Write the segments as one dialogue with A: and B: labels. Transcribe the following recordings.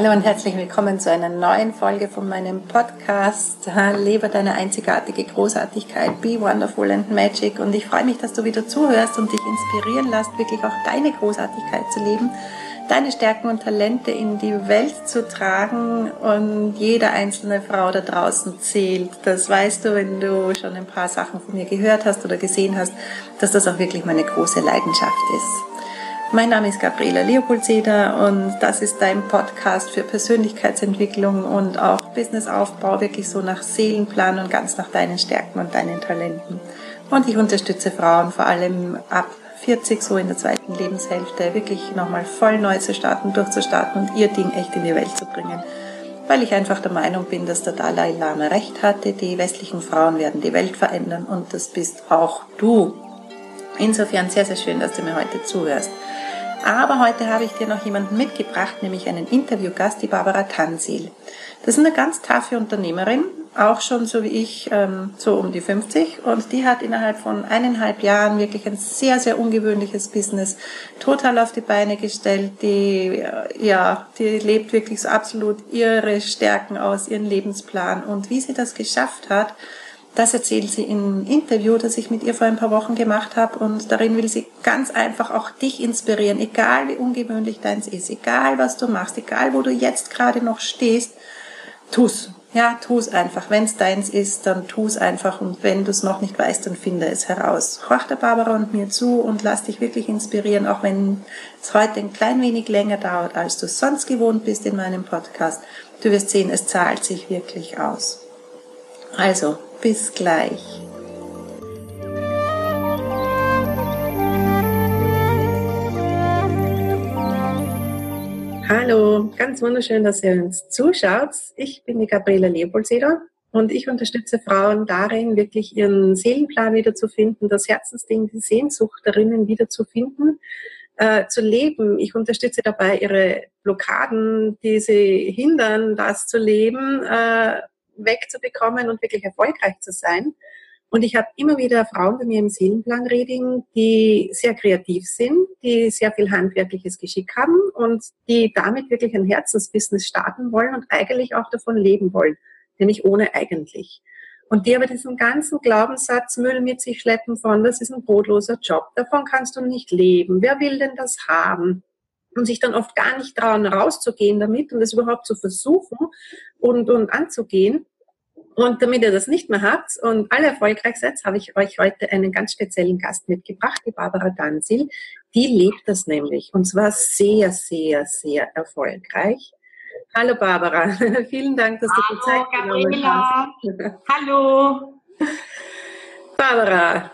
A: Hallo und herzlich willkommen zu einer neuen Folge von meinem Podcast Lebe deine einzigartige Großartigkeit, Be Wonderful and Magic. Und ich freue mich, dass du wieder zuhörst und dich inspirieren lässt, wirklich auch deine Großartigkeit zu leben, deine Stärken und Talente in die Welt zu tragen. Und jede einzelne Frau da draußen zählt. Das weißt du, wenn du schon ein paar Sachen von mir gehört hast oder gesehen hast, dass das auch wirklich meine große Leidenschaft ist. Mein Name ist Gabriela Leopoldseder und das ist dein Podcast für Persönlichkeitsentwicklung und auch Businessaufbau, wirklich so nach Seelenplan und ganz nach deinen Stärken und deinen Talenten. Und ich unterstütze Frauen vor allem ab 40, so in der zweiten Lebenshälfte, wirklich nochmal voll neu zu starten, durchzustarten und ihr Ding echt in die Welt zu bringen. Weil ich einfach der Meinung bin, dass der Dalai Lama recht hatte, die westlichen Frauen werden die Welt verändern und das bist auch du. Insofern sehr, sehr schön, dass du mir heute zuhörst. Aber heute habe ich dir noch jemanden mitgebracht, nämlich einen Interviewgast, die Barbara Tansil. Das ist eine ganz taffe Unternehmerin, auch schon so wie ich, ähm, so um die 50. Und die hat innerhalb von eineinhalb Jahren wirklich ein sehr, sehr ungewöhnliches Business total auf die Beine gestellt. Die, äh, ja, die lebt wirklich so absolut ihre Stärken aus, ihren Lebensplan. Und wie sie das geschafft hat, das erzählt sie im Interview, das ich mit ihr vor ein paar Wochen gemacht habe. Und darin will sie ganz einfach auch dich inspirieren, egal wie ungewöhnlich deins ist, egal was du machst, egal wo du jetzt gerade noch stehst, tu's. Ja, tu's einfach. Wenn's deins ist, dann tu's einfach. Und wenn du es noch nicht weißt, dann finde es heraus. Horch der Barbara und mir zu und lass dich wirklich inspirieren, auch wenn es heute ein klein wenig länger dauert, als du sonst gewohnt bist in meinem Podcast. Du wirst sehen, es zahlt sich wirklich aus. Also, bis gleich. Hallo, ganz wunderschön, dass ihr uns zuschaut. Ich bin die Gabriela Leopoldseder und ich unterstütze Frauen darin, wirklich ihren Seelenplan wiederzufinden, das Herzensding, die Sehnsucht darinnen wiederzufinden, äh, zu leben. Ich unterstütze dabei, ihre Blockaden, die sie hindern, das zu leben, äh, wegzubekommen und wirklich erfolgreich zu sein. Und ich habe immer wieder Frauen bei mir im Seelenplan-Reading, die sehr kreativ sind, die sehr viel handwerkliches Geschick haben und die damit wirklich ein Herzensbusiness starten wollen und eigentlich auch davon leben wollen, nämlich ohne eigentlich. Und die aber diesen ganzen Glaubenssatz Müll mit sich schleppen von, das ist ein brotloser Job, davon kannst du nicht leben, wer will denn das haben? Und sich dann oft gar nicht trauen, rauszugehen damit und es überhaupt zu versuchen und, und anzugehen. Und damit ihr das nicht mehr habt und alle erfolgreich seid, habe ich euch heute einen ganz speziellen Gast mitgebracht, die Barbara Dansil. Die lebt das nämlich und zwar sehr, sehr, sehr erfolgreich. Hallo Barbara, vielen Dank, dass
B: Hallo,
A: du die Zeit genommen hast.
B: Hallo.
A: Barbara,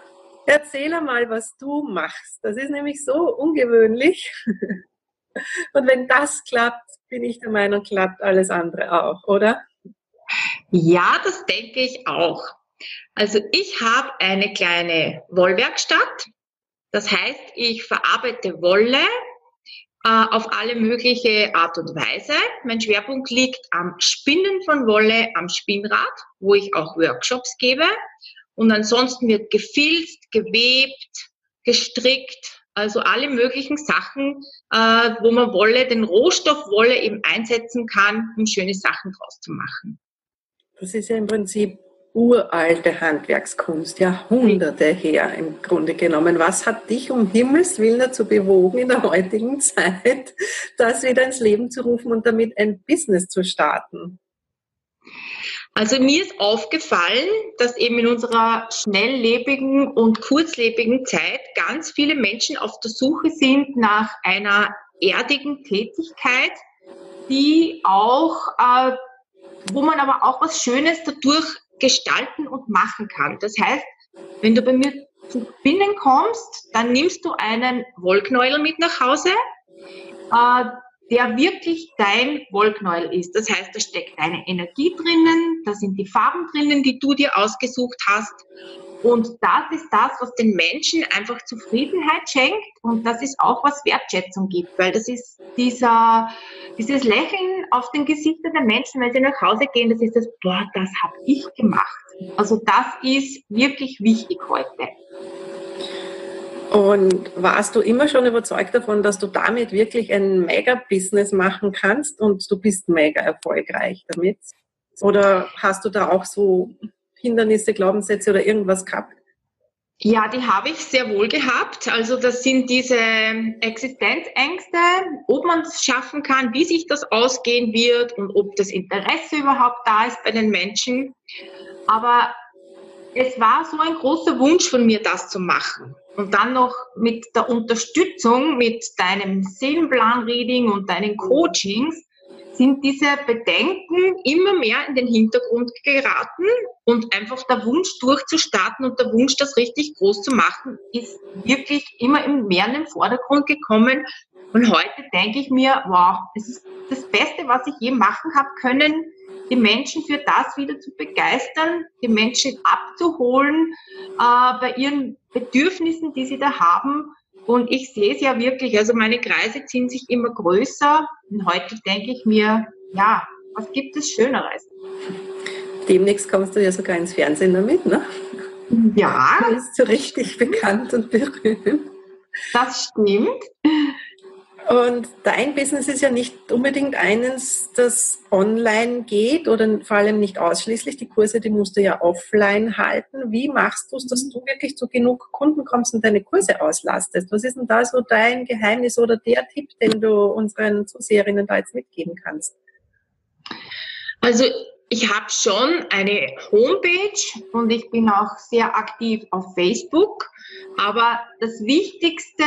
A: erzähl mal, was du machst. Das ist nämlich so ungewöhnlich. Und wenn das klappt, bin ich der Meinung, klappt alles andere auch, oder?
B: Ja, das denke ich auch. Also ich habe eine kleine Wollwerkstatt. Das heißt, ich verarbeite Wolle äh, auf alle mögliche Art und Weise. Mein Schwerpunkt liegt am Spinnen von Wolle am Spinnrad, wo ich auch Workshops gebe. Und ansonsten wird gefilzt, gewebt, gestrickt, also alle möglichen Sachen, äh, wo man Wolle, den Rohstoff Wolle eben einsetzen kann, um schöne Sachen draus zu machen.
A: Das ist ja im Prinzip uralte Handwerkskunst, Jahrhunderte her im Grunde genommen. Was hat dich um Himmels Willen dazu bewogen, in der heutigen Zeit das wieder ins Leben zu rufen und damit ein Business zu starten?
B: Also mir ist aufgefallen, dass eben in unserer schnelllebigen und kurzlebigen Zeit ganz viele Menschen auf der Suche sind nach einer erdigen Tätigkeit, die auch äh, wo man aber auch was Schönes dadurch gestalten und machen kann. Das heißt, wenn du bei mir zu Spinnen kommst, dann nimmst du einen Wollknäuel mit nach Hause, äh, der wirklich dein Wollknäuel ist. Das heißt, da steckt deine Energie drinnen, da sind die Farben drinnen, die du dir ausgesucht hast. Und das ist das, was den Menschen einfach Zufriedenheit schenkt und das ist auch, was Wertschätzung gibt, weil das ist dieser, dieses Lächeln auf den Gesichtern der Menschen, wenn sie nach Hause gehen, das ist das, boah, das habe ich gemacht. Also das ist wirklich wichtig heute.
A: Und warst du immer schon überzeugt davon, dass du damit wirklich ein Mega-Business machen kannst und du bist mega erfolgreich damit? Oder hast du da auch so Hindernisse, Glaubenssätze oder irgendwas gehabt?
B: Ja, die habe ich sehr wohl gehabt. Also das sind diese Existenzängste, ob man es schaffen kann, wie sich das ausgehen wird und ob das Interesse überhaupt da ist bei den Menschen. Aber es war so ein großer Wunsch von mir, das zu machen. Und dann noch mit der Unterstützung, mit deinem Seelenplan-Reading und deinen Coachings, sind diese Bedenken immer mehr in den Hintergrund geraten und einfach der Wunsch durchzustarten und der Wunsch, das richtig groß zu machen, ist wirklich immer mehr in den Vordergrund gekommen. Und heute denke ich mir, wow, es ist das Beste, was ich je machen habe können, die Menschen für das wieder zu begeistern, die Menschen abzuholen äh, bei ihren Bedürfnissen, die sie da haben und ich sehe es ja wirklich, also meine Kreise ziehen sich immer größer. Und heute denke ich mir, ja, was gibt es Schöneres?
A: Demnächst kommst du ja sogar ins Fernsehen damit, ne?
B: Ja.
A: Du bist so richtig bekannt und berühmt.
B: Das stimmt.
A: Und dein Business ist ja nicht unbedingt eines, das online geht oder vor allem nicht ausschließlich. Die Kurse, die musst du ja offline halten. Wie machst du es, dass du wirklich zu genug Kunden kommst und deine Kurse auslastest? Was ist denn da so dein Geheimnis oder der Tipp, den du unseren Zuseherinnen da jetzt mitgeben kannst?
B: Also ich habe schon eine Homepage und ich bin auch sehr aktiv auf Facebook. Aber das Wichtigste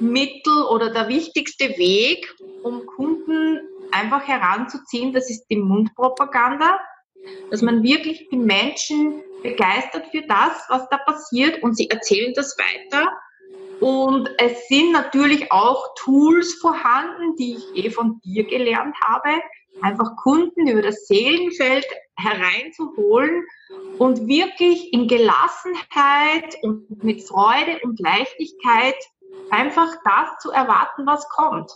B: Mittel oder der wichtigste Weg, um Kunden einfach heranzuziehen, das ist die Mundpropaganda, dass man wirklich die Menschen begeistert für das, was da passiert und sie erzählen das weiter. Und es sind natürlich auch Tools vorhanden, die ich eh von dir gelernt habe, einfach Kunden über das Seelenfeld hereinzuholen und wirklich in Gelassenheit und mit Freude und Leichtigkeit einfach das zu erwarten, was kommt.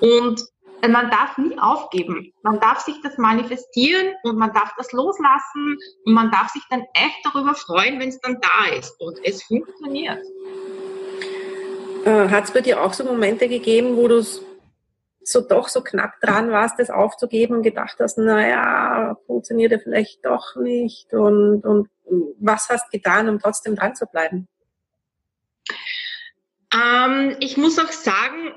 B: Und man darf nie aufgeben. Man darf sich das manifestieren und man darf das loslassen und man darf sich dann echt darüber freuen, wenn es dann da ist. Und es funktioniert.
A: Äh, Hat es bei dir auch so Momente gegeben, wo du so doch so knapp dran warst, das aufzugeben und gedacht hast, naja, funktioniert ja vielleicht doch nicht und, und was hast getan, um trotzdem dran zu bleiben?
B: Ähm, ich muss auch sagen,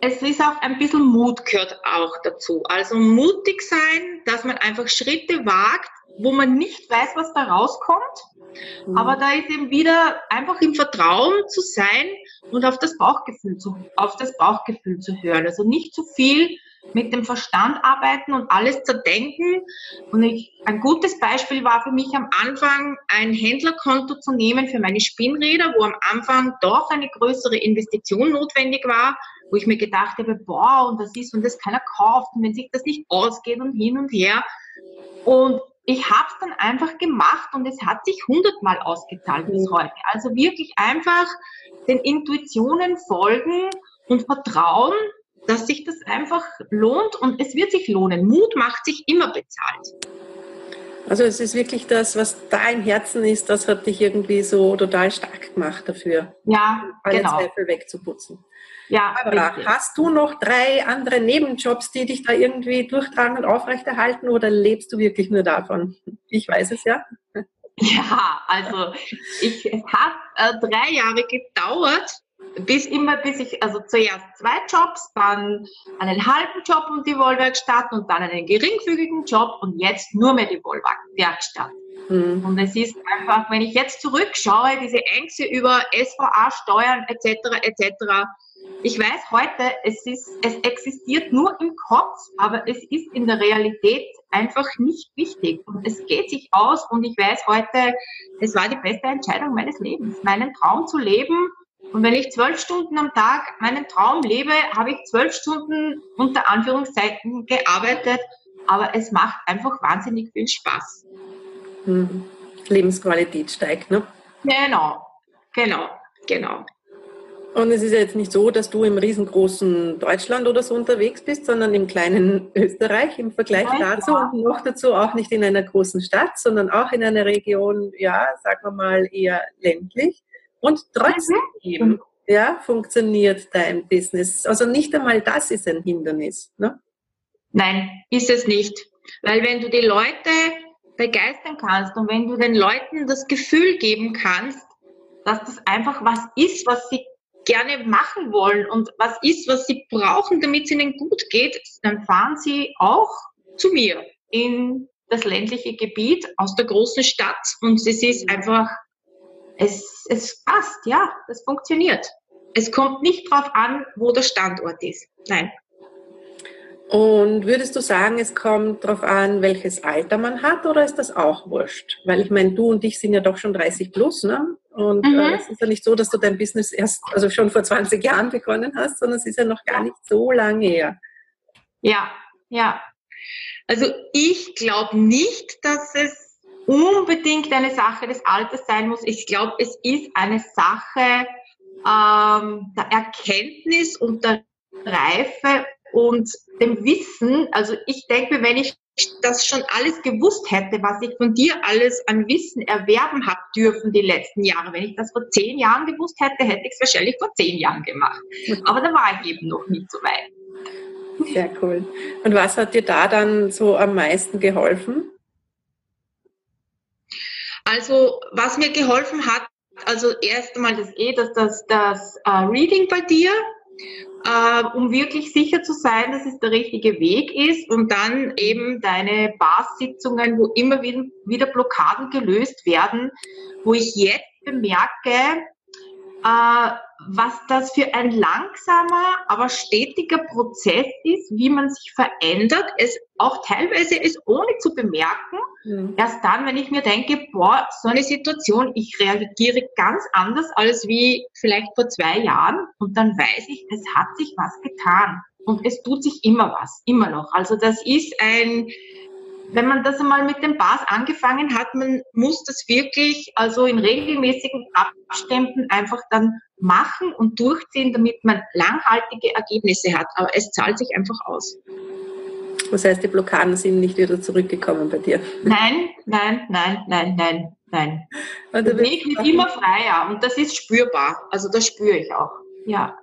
B: es ist auch ein bisschen Mut gehört auch dazu. Also mutig sein, dass man einfach Schritte wagt, wo man nicht weiß, was da rauskommt. Mhm. Aber da ist eben wieder einfach im Vertrauen zu sein und auf das Bauchgefühl zu, auf das Bauchgefühl zu hören. Also nicht zu viel mit dem Verstand arbeiten und alles zerdenken. Und ich, ein gutes Beispiel war für mich am Anfang, ein Händlerkonto zu nehmen für meine Spinnräder, wo am Anfang doch eine größere Investition notwendig war, wo ich mir gedacht habe, boah, und das ist, und das keiner kauft, und wenn sich das nicht ausgeht und hin und her. Und ich habe es dann einfach gemacht und es hat sich hundertmal ausgezahlt bis mhm. heute. Also wirklich einfach den Intuitionen folgen und vertrauen, dass sich das einfach lohnt und es wird sich lohnen. Mut macht sich immer bezahlt.
A: Also es ist wirklich das, was da im Herzen ist, das hat dich irgendwie so total stark gemacht dafür.
B: Ja,
A: alle
B: genau.
A: Zweifel wegzuputzen.
B: Ja,
A: Barbara, hast du noch drei andere Nebenjobs, die dich da irgendwie durchtragen und aufrechterhalten oder lebst du wirklich nur davon? Ich weiß es ja.
B: Ja, also ich, es hat äh, drei Jahre gedauert, bis immer, bis ich, also zuerst zwei Jobs, dann einen halben Job und die Wollwerkstatt und dann einen geringfügigen Job und jetzt nur mehr die Wollwerkstatt. Mhm. Und es ist einfach, wenn ich jetzt zurückschaue, diese Ängste über SVA, Steuern etc. etc. Ich weiß heute, es ist, es existiert nur im Kopf, aber es ist in der Realität einfach nicht wichtig. Und es geht sich aus und ich weiß heute, es war die beste Entscheidung meines Lebens, meinen Traum zu leben und wenn ich zwölf Stunden am Tag meinen Traum lebe, habe ich zwölf Stunden unter Anführungszeichen gearbeitet, aber es macht einfach wahnsinnig viel Spaß.
A: Hm. Lebensqualität steigt, ne?
B: Genau, genau, genau.
A: Und es ist ja jetzt nicht so, dass du im riesengroßen Deutschland oder so unterwegs bist, sondern im kleinen Österreich im Vergleich ja, dazu ja. und noch dazu auch nicht in einer großen Stadt, sondern auch in einer Region, ja, sagen wir mal eher ländlich. Und trotzdem mhm. ja, funktioniert dein Business. Also nicht einmal das ist ein Hindernis. Ne?
B: Nein, ist es nicht. Weil wenn du die Leute begeistern kannst und wenn du den Leuten das Gefühl geben kannst, dass das einfach was ist, was sie gerne machen wollen und was ist, was sie brauchen, damit es ihnen gut geht, dann fahren sie auch zu mir in das ländliche Gebiet aus der großen Stadt und es ist einfach, es, es passt, ja, das funktioniert. Es kommt nicht drauf an, wo der Standort ist. Nein.
A: Und würdest du sagen, es kommt darauf an, welches Alter man hat oder ist das auch wurscht? Weil ich meine, du und ich sind ja doch schon 30 plus, ne? Und äh, mhm. äh, es ist ja nicht so, dass du dein Business erst, also schon vor 20 Jahren begonnen hast, sondern es ist ja noch gar nicht so lange her.
B: Ja, ja. Also ich glaube nicht, dass es unbedingt eine Sache des Alters sein muss. Ich glaube, es ist eine Sache ähm, der Erkenntnis und der Reife und dem Wissen, also ich denke, wenn ich das schon alles gewusst hätte, was ich von dir alles an Wissen erwerben habe dürfen die letzten Jahre, wenn ich das vor zehn Jahren gewusst hätte, hätte ich es wahrscheinlich vor zehn Jahren gemacht. Aber da war ich eben noch nicht so weit.
A: Sehr cool. Und was hat dir da dann so am meisten geholfen?
B: Also, was mir geholfen hat, also erst einmal das eh, dass das, das uh, Reading bei dir äh, um wirklich sicher zu sein, dass es der richtige Weg ist und dann eben deine Bar-Sitzungen, wo immer wieder, wieder Blockaden gelöst werden, wo ich jetzt bemerke, äh, was das für ein langsamer, aber stetiger Prozess ist, wie man sich verändert, es auch teilweise ist ohne zu bemerken. Mhm. Erst dann, wenn ich mir denke, boah, so eine Situation, ich reagiere ganz anders als wie vielleicht vor zwei Jahren und dann weiß ich, es hat sich was getan und es tut sich immer was, immer noch. Also das ist ein, wenn man das einmal mit dem Bars angefangen hat, man muss das wirklich also in regelmäßigen Abständen einfach dann machen und durchziehen, damit man langhaltige Ergebnisse hat. Aber es zahlt sich einfach aus.
A: Das heißt, die Blockaden sind nicht wieder zurückgekommen bei dir?
B: Nein, nein, nein, nein, nein, nein. Der Weg wird immer freier und das ist spürbar. Also das spüre ich auch. Ja.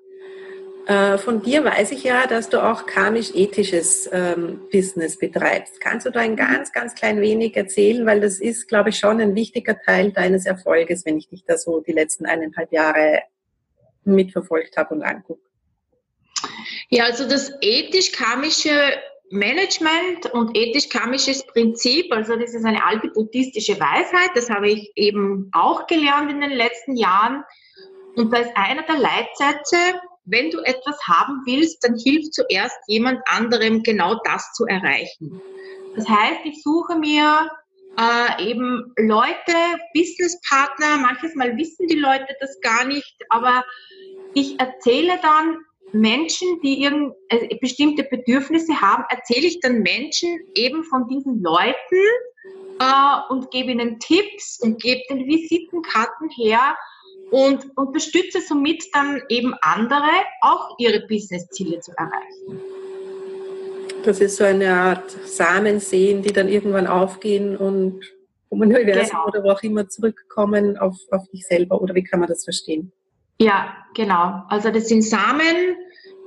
A: Äh, von dir weiß ich ja, dass du auch karmisch-ethisches ähm, Business betreibst. Kannst du da ein ganz, ganz klein wenig erzählen? Weil das ist, glaube ich, schon ein wichtiger Teil deines Erfolges, wenn ich dich da so die letzten eineinhalb Jahre mitverfolgt habe und angucke.
B: Ja, also das ethisch-karmische Management und ethisch-karmisches Prinzip, also das ist eine alte buddhistische Weisheit, das habe ich eben auch gelernt in den letzten Jahren. Und da ist einer der Leitsätze, wenn du etwas haben willst, dann hilf zuerst jemand anderem genau das zu erreichen. Das heißt, ich suche mir äh, eben Leute, Businesspartner, manches Mal wissen die Leute das gar nicht, aber ich erzähle dann Menschen, die irgend, äh, bestimmte Bedürfnisse haben, erzähle ich dann Menschen eben von diesen Leuten äh, und gebe ihnen Tipps und gebe den Visitenkarten her und unterstütze somit dann eben andere, auch ihre Businessziele zu erreichen.
A: Das ist so eine Art Samen sehen, die dann irgendwann aufgehen und um ein Universum genau. oder wo auch immer zurückkommen auf, auf dich selber oder wie kann man das verstehen?
B: Ja, genau. Also das sind Samen,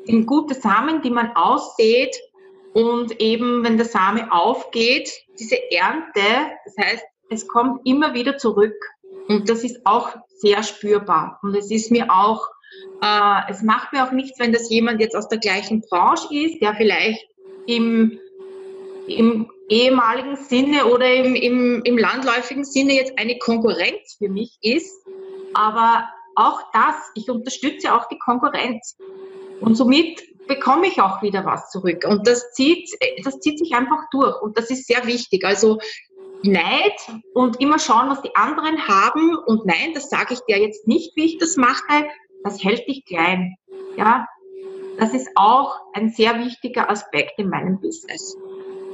B: sind gute Samen, die man aussät und eben, wenn der Same aufgeht, diese Ernte, das heißt, es kommt immer wieder zurück. Und das ist auch sehr spürbar. Und es ist mir auch, äh, es macht mir auch nichts, wenn das jemand jetzt aus der gleichen Branche ist, der vielleicht im, im ehemaligen Sinne oder im, im, im landläufigen Sinne jetzt eine Konkurrenz für mich ist. Aber auch das, ich unterstütze auch die Konkurrenz. Und somit bekomme ich auch wieder was zurück. Und das zieht, das zieht sich einfach durch. Und das ist sehr wichtig. Also Neid und immer schauen, was die anderen haben. Und nein, das sage ich dir jetzt nicht, wie ich das mache. Das hält dich klein. Ja, das ist auch ein sehr wichtiger Aspekt in meinem Business.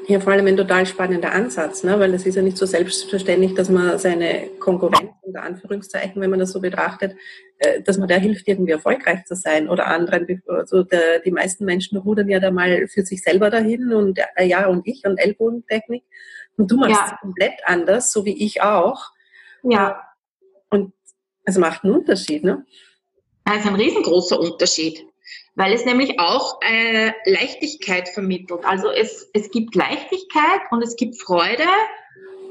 A: Ja, vor allem ein total spannender Ansatz, ne? weil es ist ja nicht so selbstverständlich, dass man seine Konkurrenz, unter Anführungszeichen, wenn man das so betrachtet, äh, dass man da hilft, irgendwie erfolgreich zu sein oder anderen. Also der, die meisten Menschen rudern ja da mal für sich selber dahin und äh, ja und ich und Ellbogentechnik. Und du machst ja. es komplett anders, so wie ich auch.
B: Ja.
A: Und Also macht einen Unterschied, ne?
B: Das ist ein riesengroßer Unterschied, weil es nämlich auch äh, Leichtigkeit vermittelt. Also es, es gibt Leichtigkeit und es gibt Freude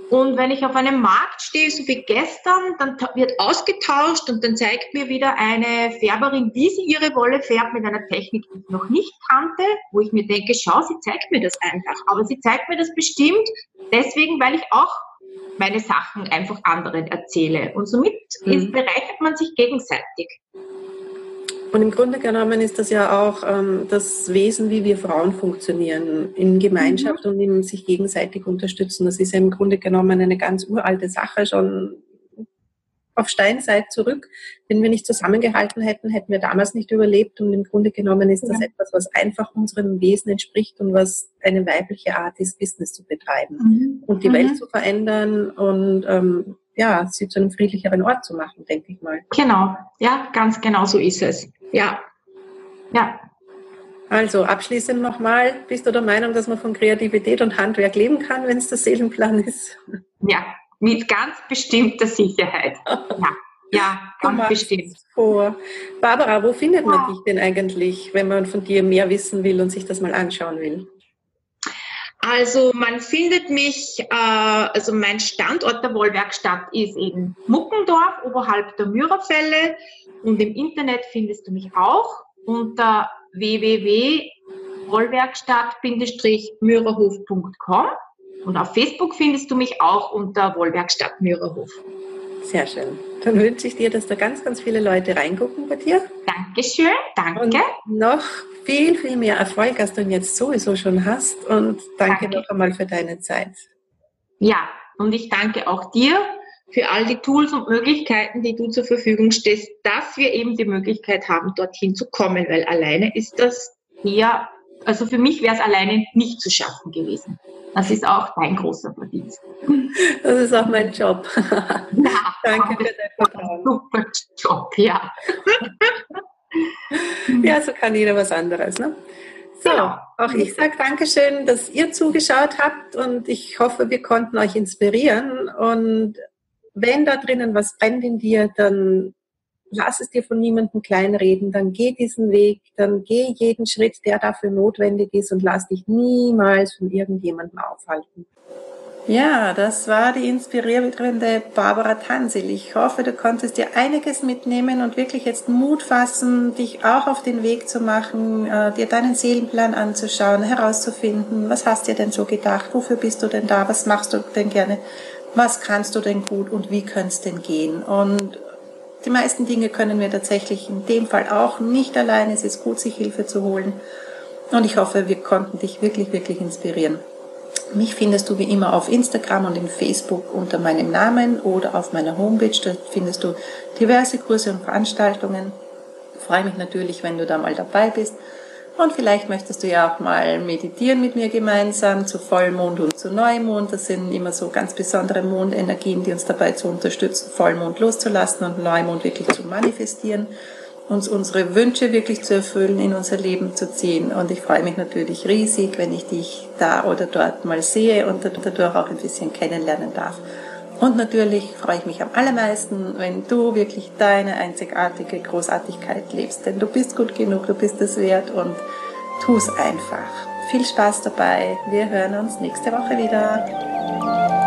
B: und wenn ich auf einem Markt stehe, so wie gestern, dann wird ausgetauscht und dann zeigt mir wieder eine Färberin, wie sie ihre Wolle färbt mit einer Technik, die ich noch nicht kannte, wo ich mir denke, schau, sie zeigt mir das einfach. Aber sie zeigt mir das bestimmt deswegen, weil ich auch meine Sachen einfach anderen erzähle. Und somit mhm. bereichert man sich gegenseitig.
A: Und im Grunde genommen ist das ja auch ähm, das Wesen, wie wir Frauen funktionieren, in Gemeinschaft mhm. und in sich gegenseitig unterstützen. Das ist ja im Grunde genommen eine ganz uralte Sache, schon auf Steinzeit zurück. Wenn wir nicht zusammengehalten hätten, hätten wir damals nicht überlebt. Und im Grunde genommen ist das ja. etwas, was einfach unserem Wesen entspricht und was eine weibliche Art ist, Business zu betreiben mhm. und die mhm. Welt zu verändern und ähm, ja, sie zu einem friedlicheren Ort zu machen, denke ich mal.
B: Genau, ja, ganz genau so ist es. Ja, ja.
A: Also abschließend nochmal, bist du der Meinung, dass man von Kreativität und Handwerk leben kann, wenn es der Seelenplan ist?
B: Ja, mit ganz bestimmter Sicherheit. Ja, ja ganz bestimmt.
A: Vor. Barbara, wo findet man ja. dich denn eigentlich, wenn man von dir mehr wissen will und sich das mal anschauen will?
B: Also man findet mich, äh, also mein Standort der Wollwerkstatt ist in Muckendorf, oberhalb der Mürerfälle und im Internet findest du mich auch unter www.wollwerkstatt-mürerhof.com und auf Facebook findest du mich auch unter Wollwerkstatt Mürerhof.
A: Sehr schön. Dann wünsche ich dir, dass da ganz, ganz viele Leute reingucken bei dir.
B: Dankeschön, danke.
A: Und noch viel, viel mehr Erfolg, als du jetzt sowieso schon hast. Und danke, danke. noch einmal für deine Zeit.
B: Ja, und ich danke auch dir für all die Tools und Möglichkeiten, die du zur Verfügung stellst, dass wir eben die Möglichkeit haben, dorthin zu kommen, weil alleine ist das eher, also für mich wäre es alleine nicht zu schaffen gewesen. Das ist auch dein großer Verdienst.
A: Das ist auch mein Job. Ja, Danke für dein Vertrauen.
B: Super Job, ja.
A: ja, so kann jeder was anderes. Ne? So, genau. auch ich sage Dankeschön, dass ihr zugeschaut habt und ich hoffe, wir konnten euch inspirieren. Und wenn da drinnen was brennt in dir, dann lass es dir von niemandem kleinreden, dann geh diesen Weg, dann geh jeden Schritt, der dafür notwendig ist und lass dich niemals von irgendjemandem aufhalten. Ja, das war die inspirierende Barbara Tansil. Ich hoffe, du konntest dir einiges mitnehmen und wirklich jetzt Mut fassen, dich auch auf den Weg zu machen, äh, dir deinen Seelenplan anzuschauen, herauszufinden, was hast du dir denn so gedacht, wofür bist du denn da, was machst du denn gerne, was kannst du denn gut und wie könnte denn gehen. Und die meisten Dinge können wir tatsächlich in dem Fall auch nicht allein. Es ist gut, sich Hilfe zu holen. Und ich hoffe, wir konnten dich wirklich, wirklich inspirieren. Mich findest du wie immer auf Instagram und in Facebook unter meinem Namen oder auf meiner Homepage. Dort findest du diverse Kurse und Veranstaltungen. Ich freue mich natürlich, wenn du da mal dabei bist. Und vielleicht möchtest du ja auch mal meditieren mit mir gemeinsam zu Vollmond und zu Neumond. Das sind immer so ganz besondere Mondenergien, die uns dabei zu unterstützen, Vollmond loszulassen und Neumond wirklich zu manifestieren, uns unsere Wünsche wirklich zu erfüllen, in unser Leben zu ziehen. Und ich freue mich natürlich riesig, wenn ich dich da oder dort mal sehe und dadurch auch ein bisschen kennenlernen darf. Und natürlich freue ich mich am allermeisten, wenn du wirklich deine einzigartige Großartigkeit lebst. Denn du bist gut genug, du bist es wert und tu es einfach. Viel Spaß dabei. Wir hören uns nächste Woche wieder.